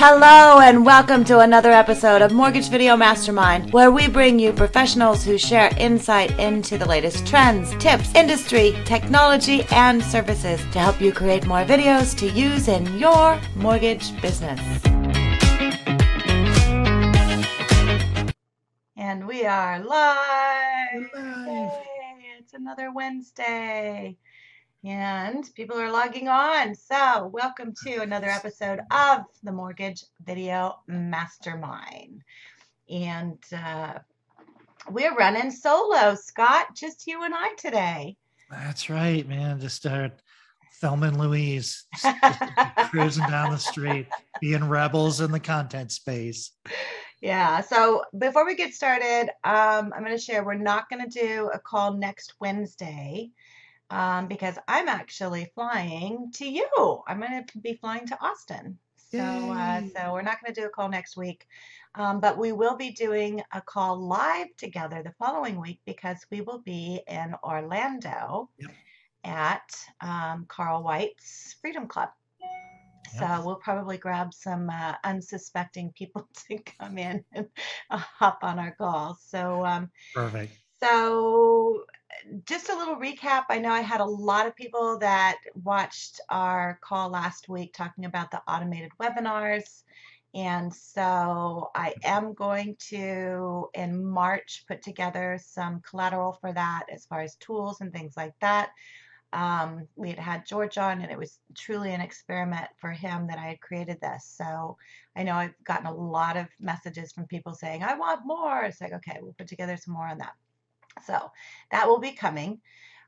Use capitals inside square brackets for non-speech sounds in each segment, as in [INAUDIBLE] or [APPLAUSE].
Hello, and welcome to another episode of Mortgage Video Mastermind, where we bring you professionals who share insight into the latest trends, tips, industry, technology, and services to help you create more videos to use in your mortgage business. And we are live. Live. Yay, it's another Wednesday. And people are logging on. So, welcome to another episode of the Mortgage Video Mastermind. And uh, we're running solo, Scott, just you and I today. That's right, man. Just uh, Thelma and Louise [LAUGHS] cruising down the street, being rebels in the content space. Yeah. So, before we get started, um, I'm going to share we're not going to do a call next Wednesday um, because I'm actually flying to you. I'm going to be flying to Austin. So, uh, so we're not going to do a call next week, um, but we will be doing a call live together the following week because we will be in Orlando Yep. at um, Carl White's Freedom Club. So Yep. we'll probably grab some uh, unsuspecting people [LAUGHS] to come in and uh, hop on our call. So um, Perfect. so, just a little recap. I know I had a lot of people that watched our call last week talking about the automated webinars. And so, I am going to, in March, put together some collateral for that as far as tools and things like that. Um, we had had George on, and it was truly an experiment for him that I had created this. So, I know I've gotten a lot of messages from people saying, I want more. It's like, okay, we'll put together some more on that. So that will be coming.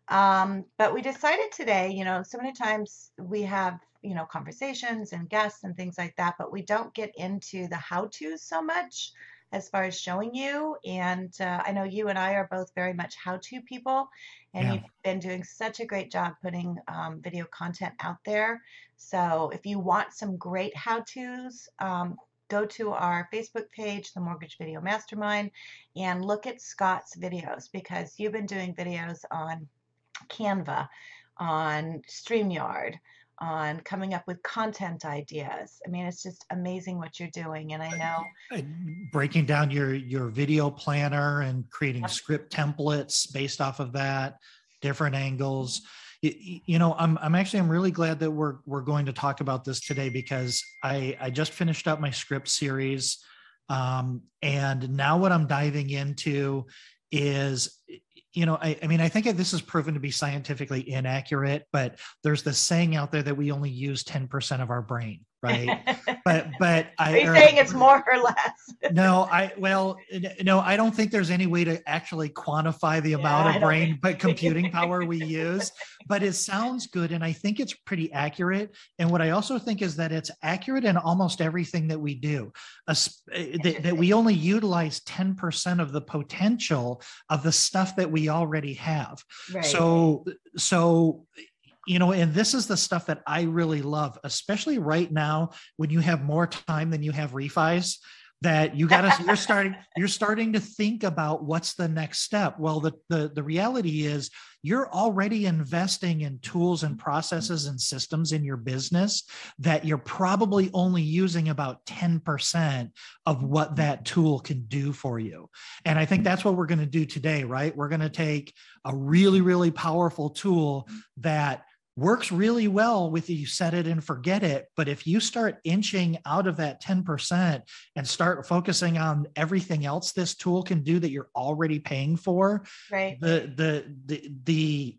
Um, but we decided today, you know, so many times we have, you know, conversations and guests and things like that, but we don't get into the how to's so much as far as showing you. And uh, I know you and I are both very much how to people, and Yeah. you've been doing such a great job putting um, video content out there. So if you want some great how to's, um, go to our Facebook page, the Mortgage Video Mastermind, and look at Scott's videos because you've been doing videos on Canva, on StreamYard, on coming up with content ideas. I mean, it's just amazing what you're doing. And I know, Uh, Breaking down your your video planner and creating Yep. script templates based off of that, different angles. You know, I'm I'm actually I'm really glad that we're we're going to talk about this today because I I just finished up my script series, um, and now what I'm diving into is you know I, I mean i think this is proven to be scientifically inaccurate but there's this saying out there that we only use 10% of our brain right? [LAUGHS] But but i are you or- saying it's more or less? [LAUGHS] no i well no i don't think there's any way to actually quantify the amount I of brain but computing [LAUGHS] power we use but it sounds good and i think it's pretty accurate and what i also think is that it's accurate in almost everything that we do. As- eh, that, that we only utilize 10% of the potential of the stuff that we already have. Right. so so you know and this is the stuff that i really love especially right now when you have more time than you have refis that you got to [LAUGHS] you're starting you're starting to think about what's the next step. Well the, the the reality is you're already investing in tools and processes and systems in your business that you're probably only using about 10% of what that tool can do for you. And i think that's what we're going to do today right? We're going to take a really really powerful tool that works really well with you set it and forget it but if you start inching out of that 10% and start focusing on everything else this tool can do that you're already paying for right. the the the the,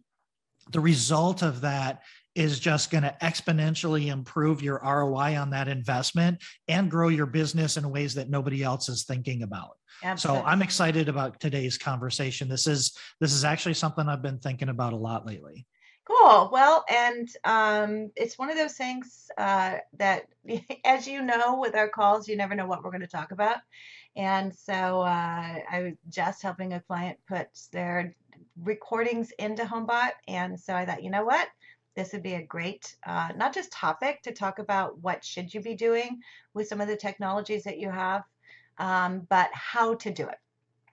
the result of that is just going to exponentially improve your ROI on that investment and grow your business in ways that nobody else is thinking about. So I'm excited about today's conversation. This is this is actually something I've been thinking about a lot lately. Cool. Well, and um, it's one of those things uh, that, [LAUGHS] as you know, with our calls, you never know what we're going to talk about. And so uh, I was just helping a client put their recordings into HomeBot. And so I thought, you know what? This would be a great, uh, not just topic to talk about what should you be doing with some of the technologies that you have, um, but how to do it.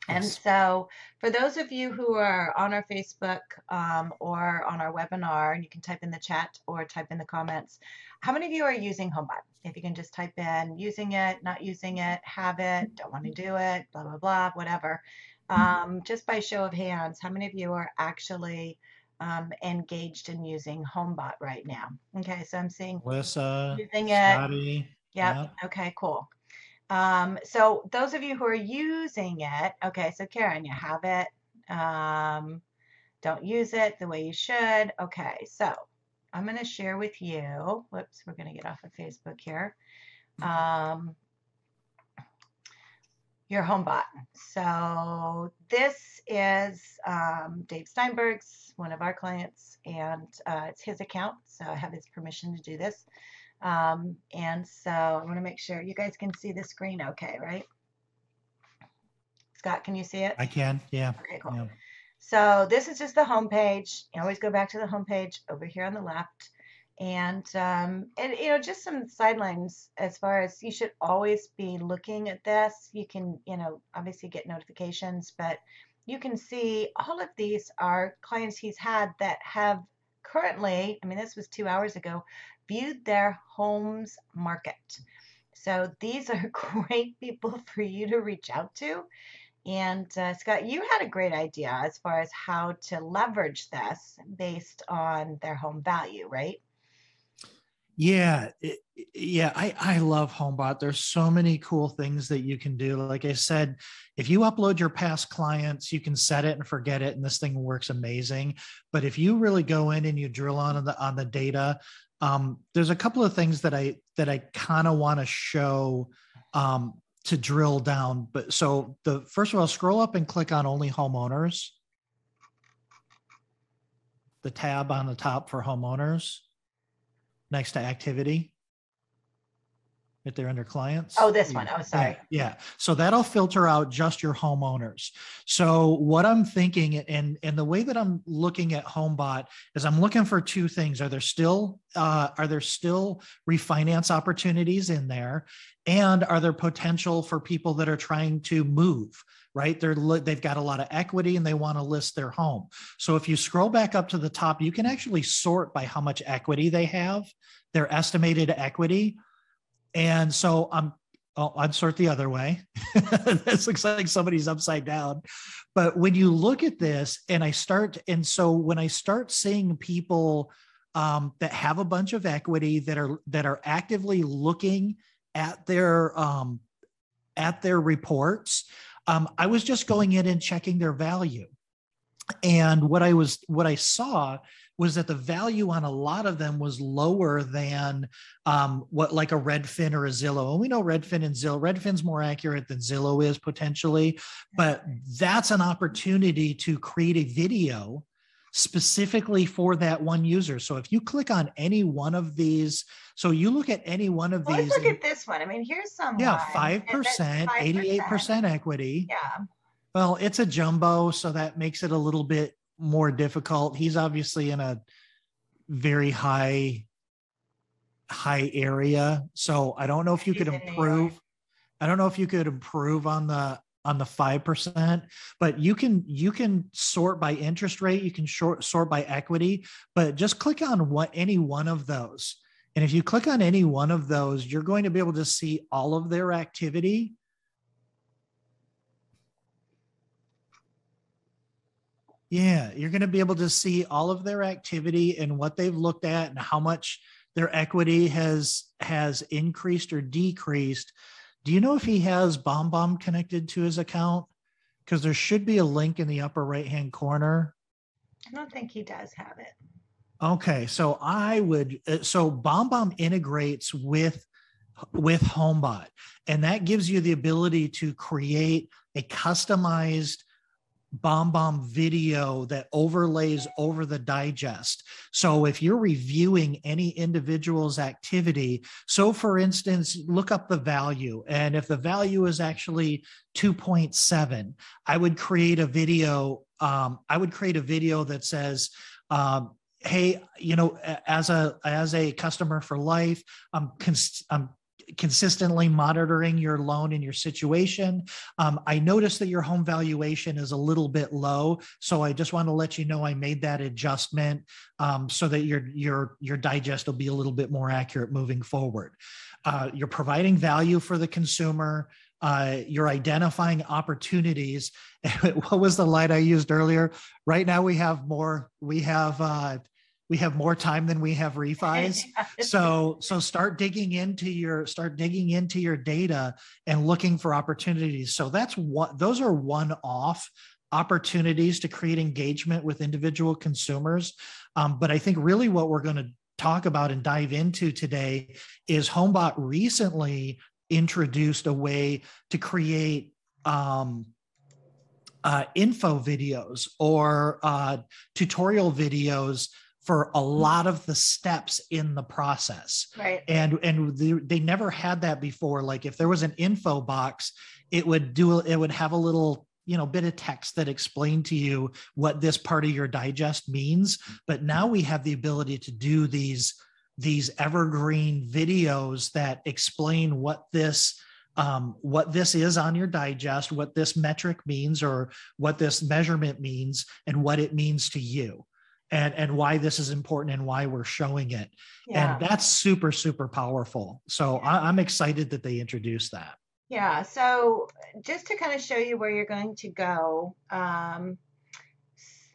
And so, for those of you who are on our Facebook um, or on our webinar, and you can type in the chat or type in the comments, how many of you are using HomeBot? If you can just type in using it, not using it, have it, don't want to do it, blah, blah, blah, whatever. Um, just by show of hands, how many of you are actually um, engaged in using HomeBot right now? Okay, so I'm seeing Melissa, using it. Scotty. Yep. Yep. Okay, cool. Um, so those of you who are using it, okay, so Karen, you have it. Um, don't use it the way you should. Okay, so I'm going to share with you. Whoops, we're going to get off of Facebook here. Um, your HomeBot. So this is um, Dave Steinberg's, one of our clients, and uh, it's his account. So I have his permission to do this. Um, and so I want to make sure you guys can see the screen okay, right? Scott, can you see it? I can. Yeah. Okay, cool. yeah. So this is just the homepage. You always go back to the homepage over here on the left. And, um, and you know, just some sidelines as far as you should always be looking at this. You can, you know, obviously get notifications, but you can see all of these are clients he's had that have currently, I mean, this was two hours ago, viewed their homes market. So these are [LAUGHS] great people for you to reach out to. And uh, Scott, you had a great idea as far as how to leverage this based on their home value, right? Yeah, it, yeah, I I love HomeBot. There's so many cool things that you can do. Like I said, if you upload your past clients, you can set it and forget it, and this thing works amazing. But if you really go in and you drill on the on the data, um, there's a couple of things that I that I kind of want to show um, to drill down. But so the first of all, scroll up and click on only homeowners. The tab on the top for homeowners next to activity. If they're under clients. Oh, this one. Oh, sorry. Yeah, yeah. So that'll filter out just your homeowners. So what I'm thinking and and the way that I'm looking at HomeBot is I'm looking for two things. Are there still uh, are there still refinance opportunities in there? And are there potential for people that are trying to move? Right, they're they've got a lot of equity and they want to list their home. So if you scroll back up to the top, you can actually sort by how much equity they have, their estimated equity, and so I'm oh, I'd sort the other way. [LAUGHS] this looks like somebody's upside down. But when you look at this, and I start, and so when I start seeing people um, that have a bunch of equity that are that are actively looking at their um, at their reports, um, I was just going in and checking their value. And what I was what I saw was that the value on a lot of them was lower than um, what like a Redfin or a Zillow. And we know Redfin and Zillow, Redfin's more accurate than Zillow is potentially, but that's an opportunity to create a video specifically for that one user. So if you click on any one of these, so you look at any one of Well, these. let's look at this one. I mean, here's some. yeah, 5%, 88% equity. Yeah. Well, it's a jumbo, so that makes it a little bit more difficult. He's obviously in a very high high area, so I don't know if you could improve. I don't know if you could improve on the on the five percent, but you can you can sort by interest rate. You can short sort by equity, but just click on what any one of those. And if you click on any one of those, you're going to be able to see all of their activity Yeah, you're going to be able to see all of their activity and what they've looked at and how much their equity has has increased or decreased. Do you know if he has BombBomb connected to his account? Because there should be a link in the upper right hand corner. I don't think he does have it. Okay, so I would uh, so BombBomb integrates with with HomeBot, and that gives you the ability to create a customized BombBomb video that overlays over the digest. So if you're reviewing any individual's activity, so for instance, look up the value. And if the value is actually 2.7, I would create a video. Um, I would create a video that says, um, hey, you know, as a as a customer for life, I'm cons- I'm consistently monitoring your loan and your situation. Um, I noticed that your home valuation is a little bit low, so I just want to let you know I made that adjustment um, so that your your your digest will be a little bit more accurate moving forward. Uh, you're providing value for the consumer. Uh, you're identifying opportunities. [LAUGHS] what was the light I used earlier? Right now we have more. We have. Uh, we have more time than we have [LAUGHS] refis. So so start digging into your start digging into your data and looking for opportunities. So that's what those are one off opportunities to create engagement with individual consumers. Um, but i think really what we're going to talk about and dive into today is homebot recently introduced a way to create um, uh, info videos or uh, tutorial videos for a mm-hmm. lot of the steps in the process. Right. And and they, they never had that before. Like if there was an info box it would do it would have a little you know bit of text that explained to you what this part of your digest means. But now we have the ability to do these these evergreen videos that explain what this um, what this is on your digest what this metric means or what this measurement means and what it means to you and and why this is important and why we're showing it yeah. and that's super super powerful so. I, i'm excited that they introduced that yeah so just to kind of show you where you're going to go um,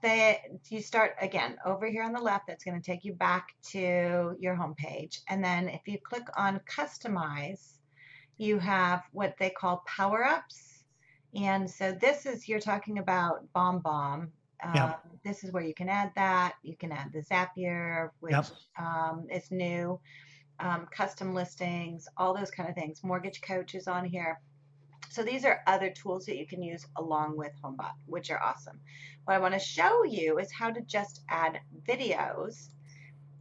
say you start again over here on the left that's going to take you back to your home page and then if you click on customize you have what they call power ups and so this is you're talking about bomb yeah. Um, this is where you can add that. You can add the Zapier, which yep. um, is new, um, custom listings, all those kind of things. Mortgage Coach is on here. So these are other tools that you can use along with HomeBot, which are awesome. What I want to show you is how to just add videos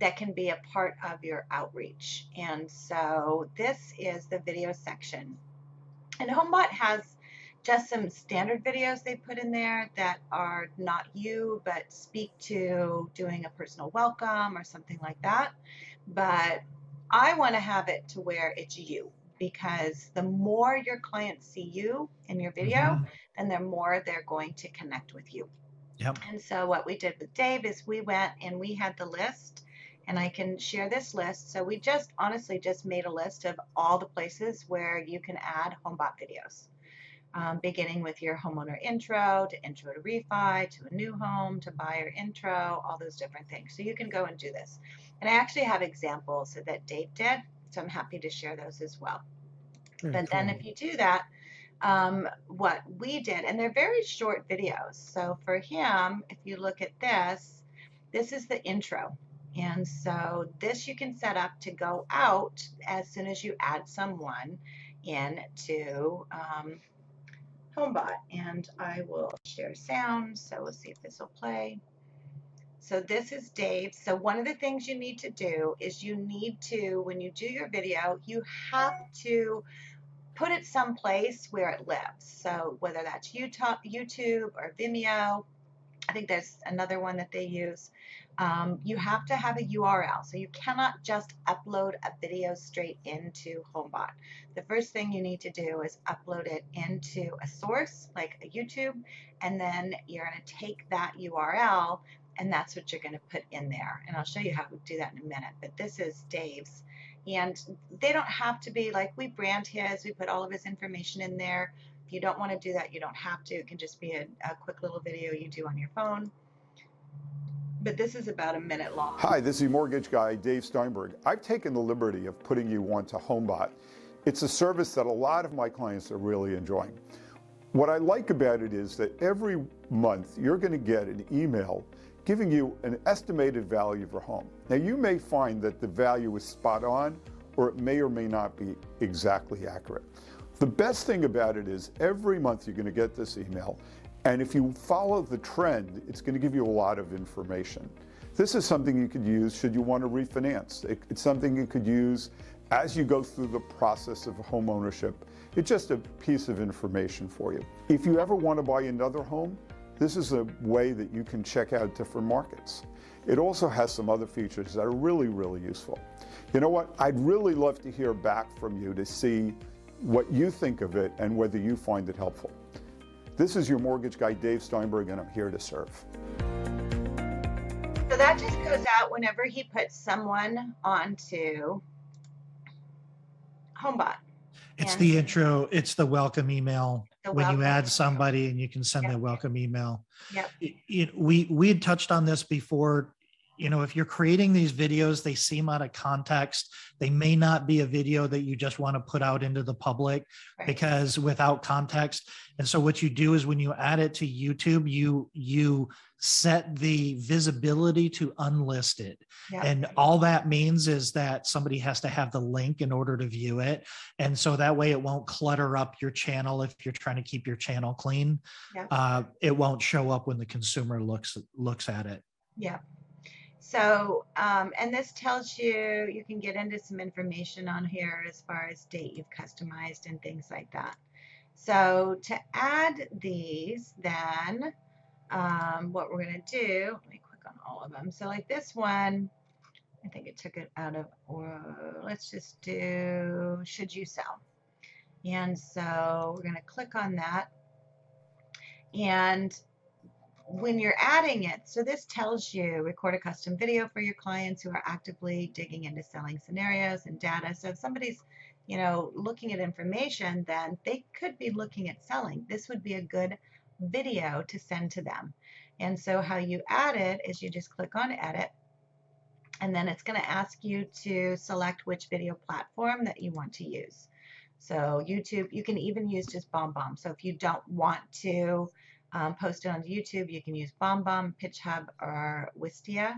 that can be a part of your outreach. And so this is the video section. And HomeBot has just some standard videos they put in there that are not you but speak to doing a personal welcome or something like that. But I want to have it to where it's you because the more your clients see you in your video, mm-hmm. then the more they're going to connect with you. Yep. And so what we did with Dave is we went and we had the list and I can share this list. So we just honestly just made a list of all the places where you can add HomeBot videos um, beginning with your homeowner intro to intro to refi to a new home to buyer intro, all those different things. So you can go and do this. And I actually have examples that Dave did, so I'm happy to share those as well. Very but cool. then if you do that, um, what we did, and they're very short videos. So for him, if you look at this, this is the intro. And so this you can set up to go out as soon as you add someone into um, HomeBot and I will share sound. So we'll see if this will play. So this is Dave. So one of the things you need to do is you need to, when you do your video, you have to put it someplace where it lives. So whether that's YouTube or Vimeo, I think there's another one that they use. Um, you have to have a URL. So you cannot just upload a video straight into HomeBot. The first thing you need to do is upload it into a source like a YouTube, and then you're going to take that URL and that's what you're going to put in there. And I'll show you how to do that in a minute. But this is Dave's. And they don't have to be like we brand his, we put all of his information in there. If you don't want to do that, you don't have to. It can just be a, a quick little video you do on your phone but this is about a minute long. Hi, this is mortgage guy, Dave Steinberg. I've taken the liberty of putting you onto HomeBot. It's a service that a lot of my clients are really enjoying. What I like about it is that every month you're going to get an email giving you an estimated value of your home. Now you may find that the value is spot on or it may or may not be exactly accurate. The best thing about it is every month you're going to get this email and if you follow the trend, it's going to give you a lot of information. This is something you could use should you want to refinance. It's something you could use as you go through the process of home ownership. It's just a piece of information for you. If you ever want to buy another home, This is a way that you can check out different markets. It also has some other features that are really, really useful. You know what? I'd really love to hear back from you to see what you think of it and whether you find it helpful. This is your mortgage guy, Dave Steinberg, and I'm here to serve. So that just goes out whenever he puts someone onto HomeBot. It's And- the intro, it's the welcome email. The When you welcome add email. somebody and you can send Yep. the welcome email. Yep. Y- you know, we, we had touched on this before. You know, if you're creating these videos, they seem out of context. They may not be a video that you just want to put out into the public Right. because without context. And so what you do is when you add it to YouTube, you you set the visibility to unlisted. Yep. And all that means is that somebody has to have the link in order to view it. And so that way it won't clutter up your channel if you're trying to keep your channel clean. Yep. Uh, it won't show up when the consumer looks looks at it. Yeah. So, um, and this tells you, you can get into some information on here as far as date you've customized and things like that. So to add these, then um, what we're going to do, let me click on all of them. So like this one, I think it took it out of, or let's just do, should you sell? And so we're going to click on that. And when you're adding it, so this tells you record a custom video for your clients who are actively digging into selling scenarios and data. So if somebody's, you know, looking at information, then they could be looking at selling. This would be a good video to send to them. And so how you add it is you just click on edit and then it's going to ask you to select which video platform that you want to use. So YouTube, you can even use just BombBomb. So if you don't want to um, post it on YouTube. You can use BombBomb, PitchHub, or Wistia.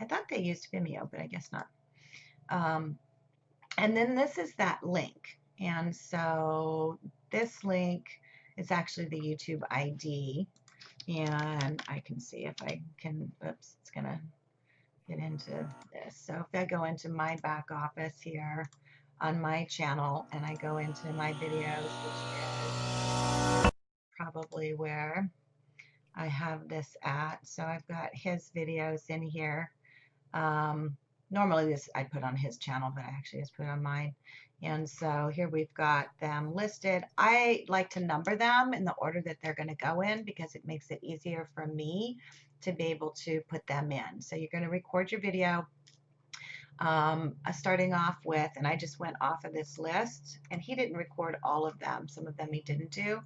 I thought they used Vimeo, but I guess not. Um, and then this is that link. And so this link is actually the YouTube ID. And I can see if I can, oops, it's going to get into this. So if I go into my back office here on my channel and I go into my videos, which is probably where I have this at. So I've got his videos in here. Um, normally this I put on his channel, but I actually just put on mine. And so here we've got them listed. I like to number them in the order that they're going to go in because it makes it easier for me to be able to put them in. So you're going to record your video um, uh, starting off with, and I just went off of this list, and he didn't record all of them. Some of them he didn't do.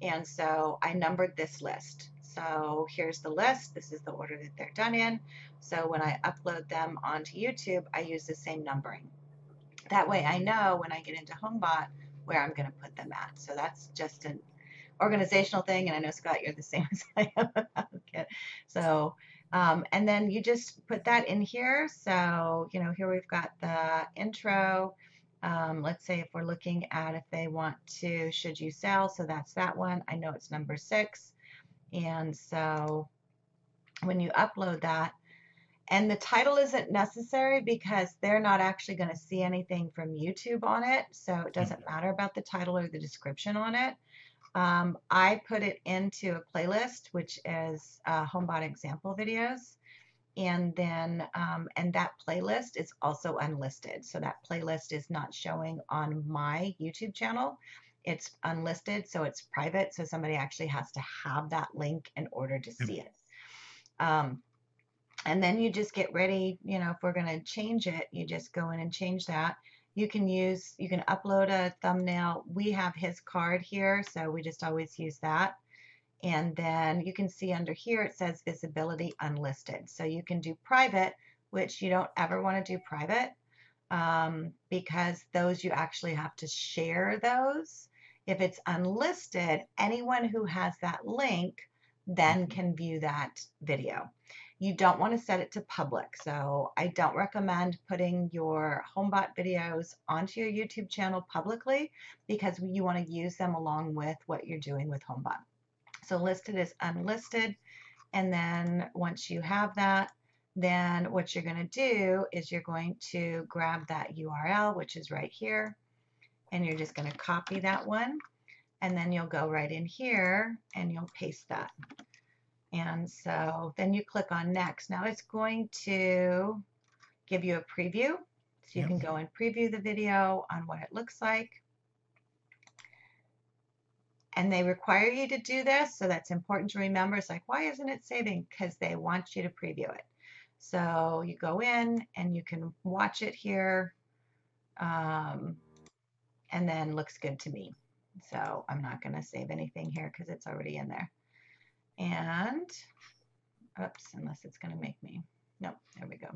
And so I numbered this list. So here's the list. This is the order that they're done in. So when I upload them onto YouTube, I use the same numbering. That way I know when I get into HomeBot where I'm going to put them at. So that's just an organizational thing. And I know, Scott, you're the [LAUGHS] same as I am it. So, um, and then you just put that in here. So, you know, here we've got the intro. Um, let's say if we're looking at if they want to, should you sell? So that's that one. I know it's number six. And so when you upload that, and the title isn't necessary because they're not actually going to see anything from YouTube on it. So it doesn't matter about the title or the description on it. Um, I put it into a playlist, which is uh, HomeBot example videos. And then, um, and that playlist is also unlisted. So that playlist is not showing on my YouTube channel. It's unlisted, so it's private. So somebody actually has to have that link in order to see it. Um, and then you just get ready, you know, if we're going to change it, you just go in and change that. You can use, you can upload a thumbnail. We have his card here, so we just always use that. And then you can see under here it says visibility unlisted. So you can do private, which you don't ever want to do private um, because those you actually have to share those. If it's unlisted, anyone who has that link then mm-hmm. can view that video. You don't want to set it to public. So I don't recommend putting your HomeBot videos onto your YouTube channel publicly because you want to use them along with what you're doing with HomeBot. So listed is unlisted. And then once you have that, then what you're going to do is you're going to grab that URL, which is right here, and you're just going to copy that one. And then you'll go right in here and you'll paste that. And so then you click on next. Now it's going to give you a preview. So you Yep. can go and preview the video on what it looks like. And they require you to do this, so that's important to remember. It's like, why isn't it saving? Because they want you to preview it. So you go in and you can watch it here. Um, and then looks good to me. So I'm not going to save anything here because it's already in there. And, oops, unless it's going to make me, no, there we go.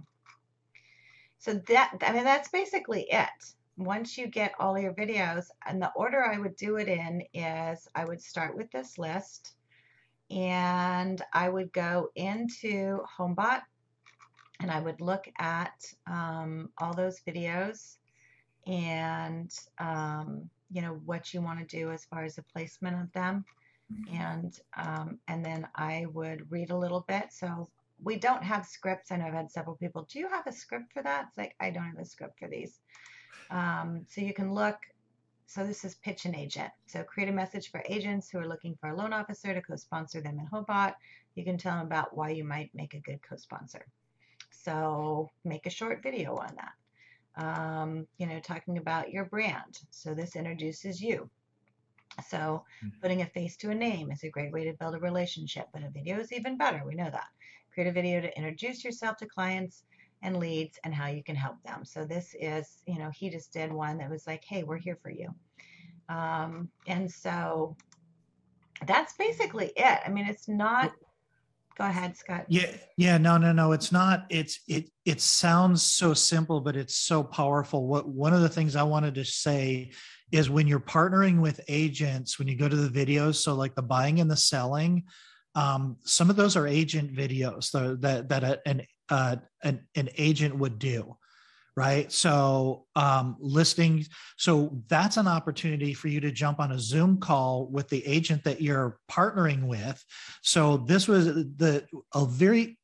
So that, I mean, that's basically it. Once you get all your videos, and the order I would do it in is I would start with this list and I would go into HomeBot and I would look at um, all those videos and um, you know what you want to do as far as the placement of them. And um, and then I would read a little bit. So we don't have scripts. I know I've had several people do you have a script for that? It's like I don't have a script for these. Um, so you can look. So this is pitch an agent. So create a message for agents who are looking for a loan officer to co-sponsor them in HomeBot you can tell them about why you might make a good co-sponsor. So make a short video on that um, you know, talking about your brand. So this introduces you. So Mhm. putting a face to a name is a great way to build a relationship, but a video is even better. We know that. Create a video to introduce yourself to clients and leads and how you can help them. So this is, you know, he just did one that was like, hey, we're here for you. Um, and so that's basically it. I mean, it's not, go ahead, Scott. Yeah, yeah, no, no, no. It's not. It's it. It sounds so simple, but it's so powerful. What one of the things I wanted to say is when you're partnering with agents, when you go to the videos, so like the buying and the selling, um, some of those are agent videos that that a, an uh, an an agent would do right? So um so that's an opportunity for you to jump on a zoom call with the agent that you're partnering with. So this was the a very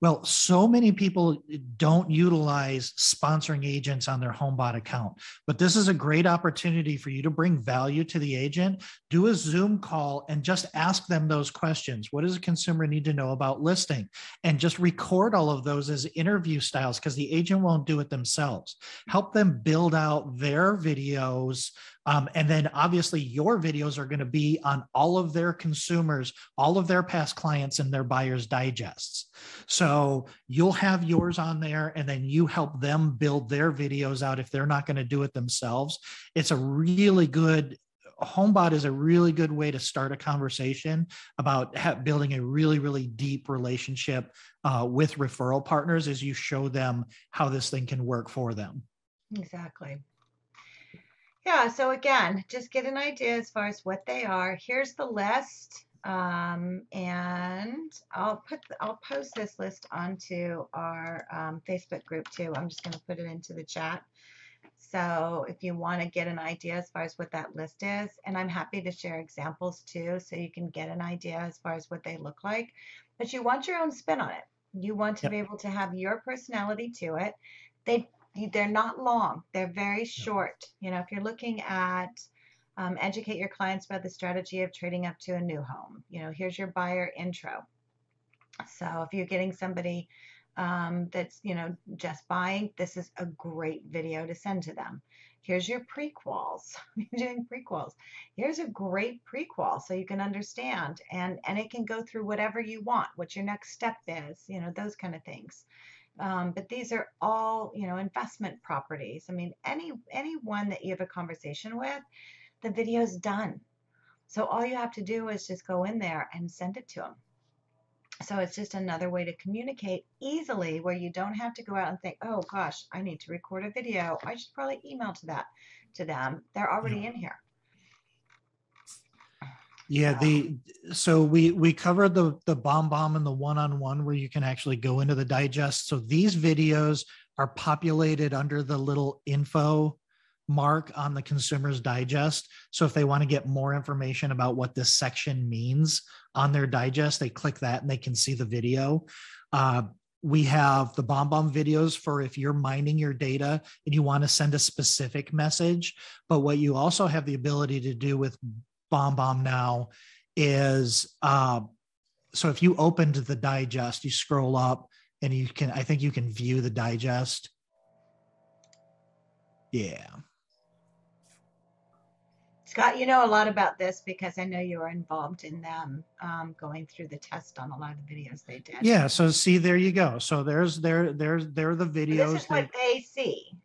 well so many people don't utilize sponsoring agents on their homebot account but this is a great opportunity for you to bring value to the agent. Do a zoom call and just ask them those questions. What does a consumer need to know about listing? And just record all of those as interview styles because the agent won't do it themselves. Help them build out their videos um, and then obviously your videos are going to be on all of their consumers, all of their past clients and their buyers digests. So you'll have yours on there and then you help them build their videos out if they're not going to do it themselves. It's a really good HomeBot is a really good way to start a conversation about ha- building a really, really deep relationship uh, with referral partners as you show them how this thing can work for them. Exactly. Yeah, so again, just get an idea as far as what they are. Here's the list. Um, and I'll put, I'll post this list onto our um, Facebook group too. I'm just going to put it into the chat. So if you want to get an idea as far as what that list is, and I'm happy to share examples too, so you can get an idea as far as what they look like. But you want your own spin on it. You want to Yep. be able to have your personality to it. They they're not long. They're very short. You know, if you're looking at um, educate your clients about the strategy of trading up to a new home. You know, here's your buyer intro. So if you're getting somebody um, that's you know just buying, this is a great video to send to them. Here's your prequels. [LAUGHS] You're doing prequels. Here's a great prequel so you can understand and and it can go through whatever you want, what your next step is, you know, those kind of things. Um, but these are all, you know, investment properties. I mean, any anyone that you have a conversation with, the video's done. So all you have to do is just go in there and send it to them. So it's just another way to communicate easily where you don't have to go out and think, oh gosh, I need to record a video. I should probably email to that to them. They're already in here. Yeah, the so we we covered the the BombBomb and the one on one where you can actually go into the digest. So these videos are populated under the little info mark on the consumer's digest. So if they want to get more information about what this section means on their digest, they click that and they can see the video. Uh, we have the BombBomb videos for if you're mining your data and you want to send a specific message. But what you also have the ability to do with BombBomb now is uh, so if you opened the digest, you scroll up and you can, I think you can view the digest. Yeah. Scott, you know a lot about this because I know you were involved in them um, going through the test on a lot of the videos they did. Yeah. So see, there you go. So there's there, there's there are the videos. This is that- what they see.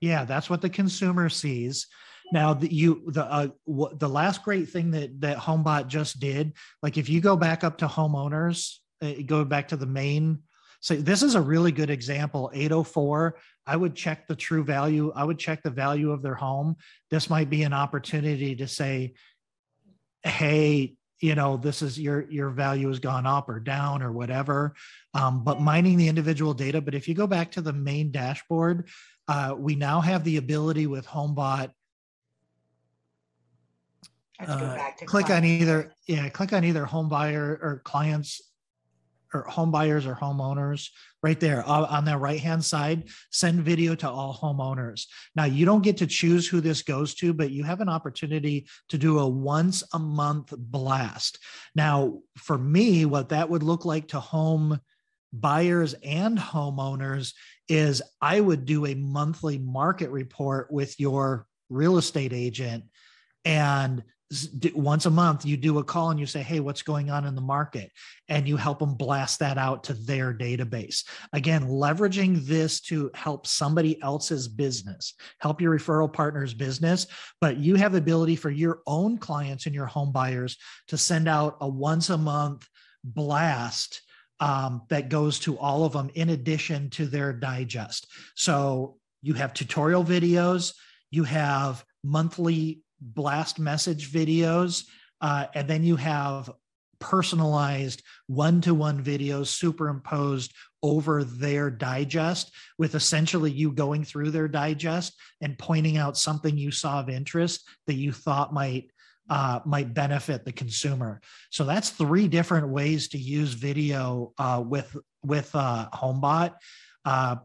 Yeah, that's what the consumer sees. Now the you the uh, what the last great thing that that HomeBot just did, like if you go back up to homeowners, uh, go back to the main. So this is a really good example. 804. I would check the true value. I would check the value of their home. This might be an opportunity to say, hey, you know, this is your your value has gone up or down or whatever. Um, but mining the individual data. But if you go back to the main dashboard, uh, we now have the ability with HomeBot. I have to go Uh, click on either yeah, click on either home buyer or clients or home buyers or homeowners right there on the right hand side. Send video to all homeowners. Now you don't get to choose who this goes to, but you have an opportunity to do a once a month blast. Now, for me, what that would look like to home buyers and homeowners is I would do a monthly market report with your real estate agent and once a month you do a call and you say hey what's going on in the market and you help them blast that out to their database again leveraging this to help somebody else's business help your referral partner's business but you have the ability for your own clients and your home buyers to send out a once a month blast um, that goes to all of them in addition to their digest. So you have tutorial videos, you have monthly blast message videos, uh, and then you have personalized one to one videos superimposed over their digest with essentially you going through their digest and pointing out something you saw of interest that you thought might uh, might benefit the consumer. So that's three different ways to use video uh, with with uh, HomeBot. Uh,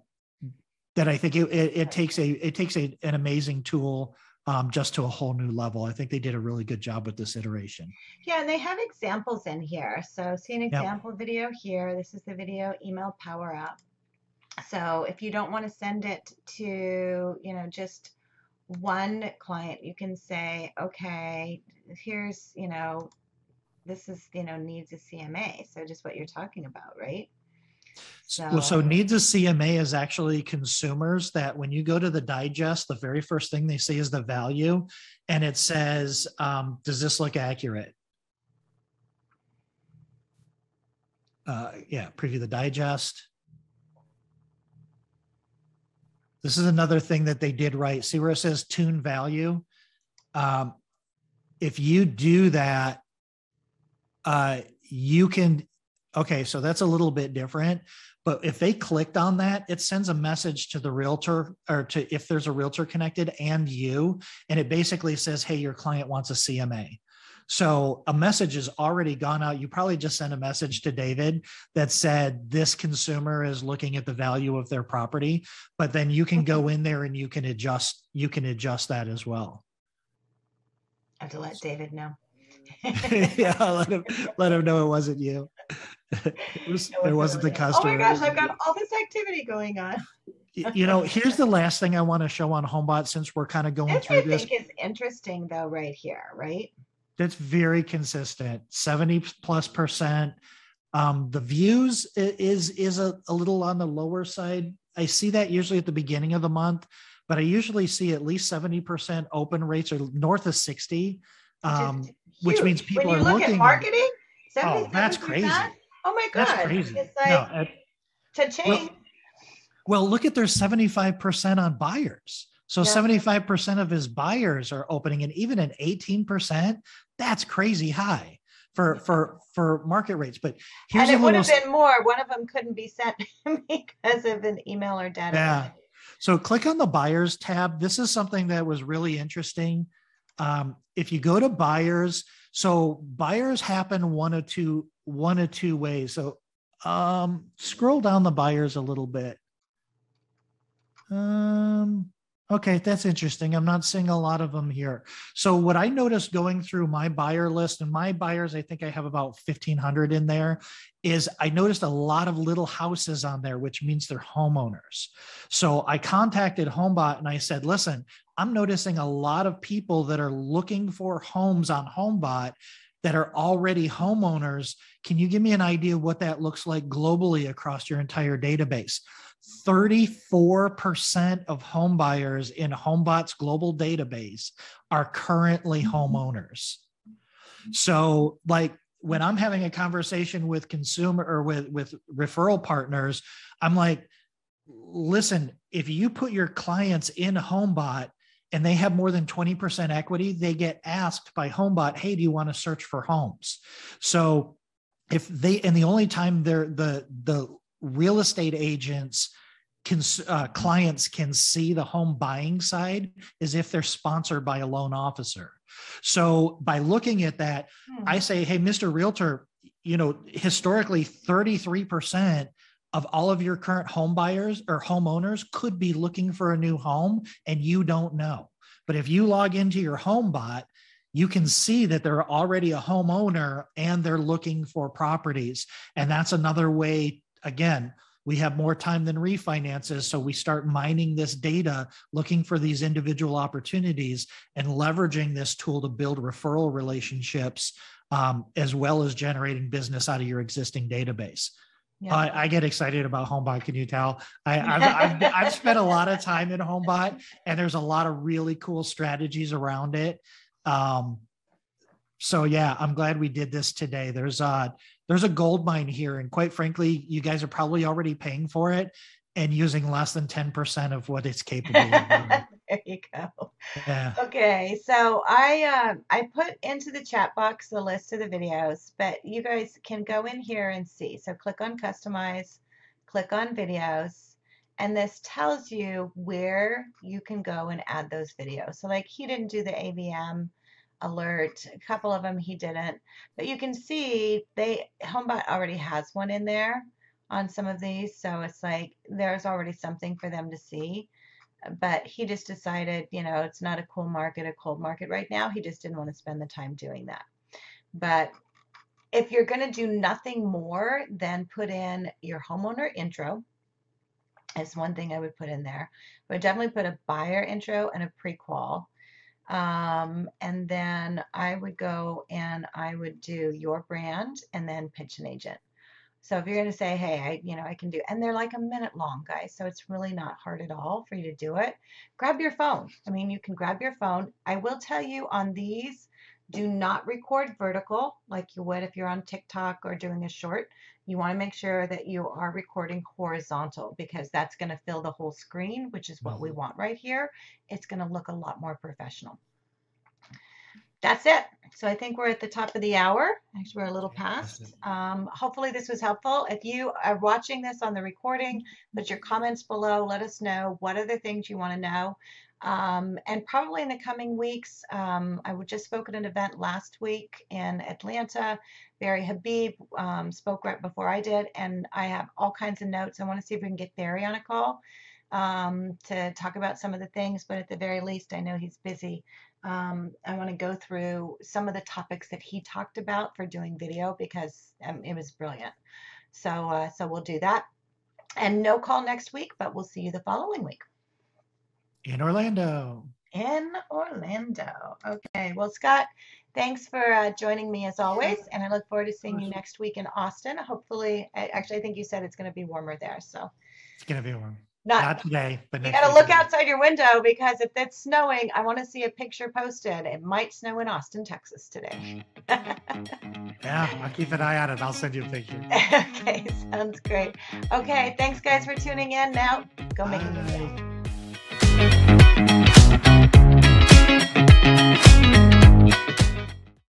that I think it, it, it takes a it takes a, an amazing tool um, just to a whole new level. I think they did a really good job with this iteration. Yeah, and they have examples in here. So see an example video here. This is the video email power up. So if you don't want to send it to, you know, just one client, you can say, okay, here's, you know, this is, you know, needs a CMA. So just what you're talking about, right? So, so needs a CMA is actually consumers that when you go to the digest, the very first thing they say is the value, and it says, um, "Does this look accurate?" Uh, yeah, preview the digest. This is another thing that they did right. See where it says tune value. Um, if you do that, uh, you can. Okay, so that's a little bit different. But if they clicked on that, it sends a message to the realtor or to if there's a realtor connected and you, and it basically says, hey, your client wants a CMA. So a message has already gone out. You probably just sent a message to David that said this consumer is looking at the value of their property, but then you can go mm-hmm. in there and you can adjust, you can adjust that as well. I have to let David know. [LAUGHS] yeah, let him let him know it wasn't you. [LAUGHS] It was, it wasn't the customer. Oh my gosh, I've got all this activity going on. You know here's the last thing i want to show on homebot since we're kind of going This I through this think is interesting though, right here, right? that's very consistent 70 plus percent um the views is is a, a little on the lower side i see that usually at the beginning of the month but i usually see at least 70 percent open rates or north of 60 um which means people when are you look looking- at marketing. oh that's 77%? crazy Oh my god, that's crazy It's no, like uh, cha-ching. Well, look at their 75% on buyers. So Yeah. 75% of his buyers are opening and even an 18%, that's crazy high for for for market rates. But here's and it would have been more. One of them couldn't be sent [LAUGHS] because of an email or data. Yeah. So click on the buyers tab. This is something that was really interesting. Um, if you go to buyers, so buyers happen one or two one or two ways. So um, scroll down the buyers a little bit. Um, Okay, that's interesting. I'm not seeing a lot of them here. So what I noticed going through my buyer list and my buyers, I think I have about 1500 in there, is I noticed a lot of little houses on there, which means they're homeowners. So I contacted HomeBot and I said, listen, I'm noticing a lot of people that are looking for homes on HomeBot that are already homeowners. Can you give me an idea what that looks like globally across your entire database? 34% of home buyers in HomeBot's global database are currently mm-hmm. homeowners. So, like when I'm having a conversation with consumer or with, with referral partners, I'm like, listen, if you put your clients in HomeBot and they have more than 20% equity, they get asked by HomeBot, hey, do you want to search for homes? So if they, and the only time they're the, the real estate agents can uh, clients can see the home buying side is if they're sponsored by a loan officer. So by looking at that, hmm. I say, hey, Mr. Realtor, you know, historically 33% of all of your current home buyers or homeowners could be looking for a new home and you don't know. But if you log into your HomeBot, you can see that they're already a homeowner and they're looking for properties. And that's another way, again, we have more time than refinances. So we start mining this data, looking for these individual opportunities and leveraging this tool to build referral relationships, um, as well as generating business out of your existing database. Yeah. I, I, get excited about HomeBot. Can you tell? I, have [LAUGHS] I've, I've spent a lot of time in HomeBot, and there's a lot of really cool strategies around it. Um, so yeah, I'm glad we did this today. There's uh there's a gold mine here, and quite frankly, you guys are probably already paying for it and using less than 10% of what it's capable of. [LAUGHS] there you go. Yeah. Okay, so I um, I put into the chat box the list of the videos, but you guys can go in here and see. So click on customize, click on videos, and this tells you where you can go and add those videos. So like he didn't do the AVM alert. A couple of them he didn't. But you can see they HomeBot already has one in there on some of these. So it's like there's already something for them to see. But he just decided, you know, it's not a cool market, a cold market right now. He just didn't want to spend the time doing that. But if you're going to do nothing more than put in your homeowner intro, is one thing I would put in there. I would definitely put a buyer intro and a pre-qual. Um, and then I would go and I would do your brand and then pitch an agent. So if you're going to say, hey, I, you know, I can do, and they're like a minute long, guys. So it's really not hard at all for you to do it. Grab your phone. I mean, you can grab your phone. I will tell you on these, do not record vertical like you would if you're on TikTok or doing a short. You want to make sure that you are recording horizontal because that's going to fill the whole screen, which is what we mm-hmm. want right here. It's going to look a lot more professional. That's it. So I think we're at the top of the hour. Actually, we're a little past. Um, hopefully this was helpful. If you are watching this on the recording, put your comments below. Let us know what other things you want to know. Um, and probably in the coming weeks, um, I just spoke at an event last week in Atlanta. Barry Habib um, spoke right before I did, and I have all kinds of notes. I want to see if we can get Barry on a call um, to talk about some of the things, but at the very least, I know he's busy. Um, I want to go through some of the topics that he talked about for doing video because um, it was brilliant. So, uh, so we'll do that. And no call next week, but we'll see you the following week in Orlando. In Orlando. Okay. Well, Scott, thanks for uh, joining me as always. And I look forward to seeing you next week in Austin. Hopefully, actually, I think you said it's going to be warmer there. So it's going to be warm. Not, Not today, but you got to look outside your window because if it's snowing, I want to see a picture posted. It might snow in Austin, Texas today. [LAUGHS] yeah, I'll keep an eye on it. I'll send you a picture. [LAUGHS] okay, sounds great. Okay, thanks guys for tuning in. Now, go make Bye. a new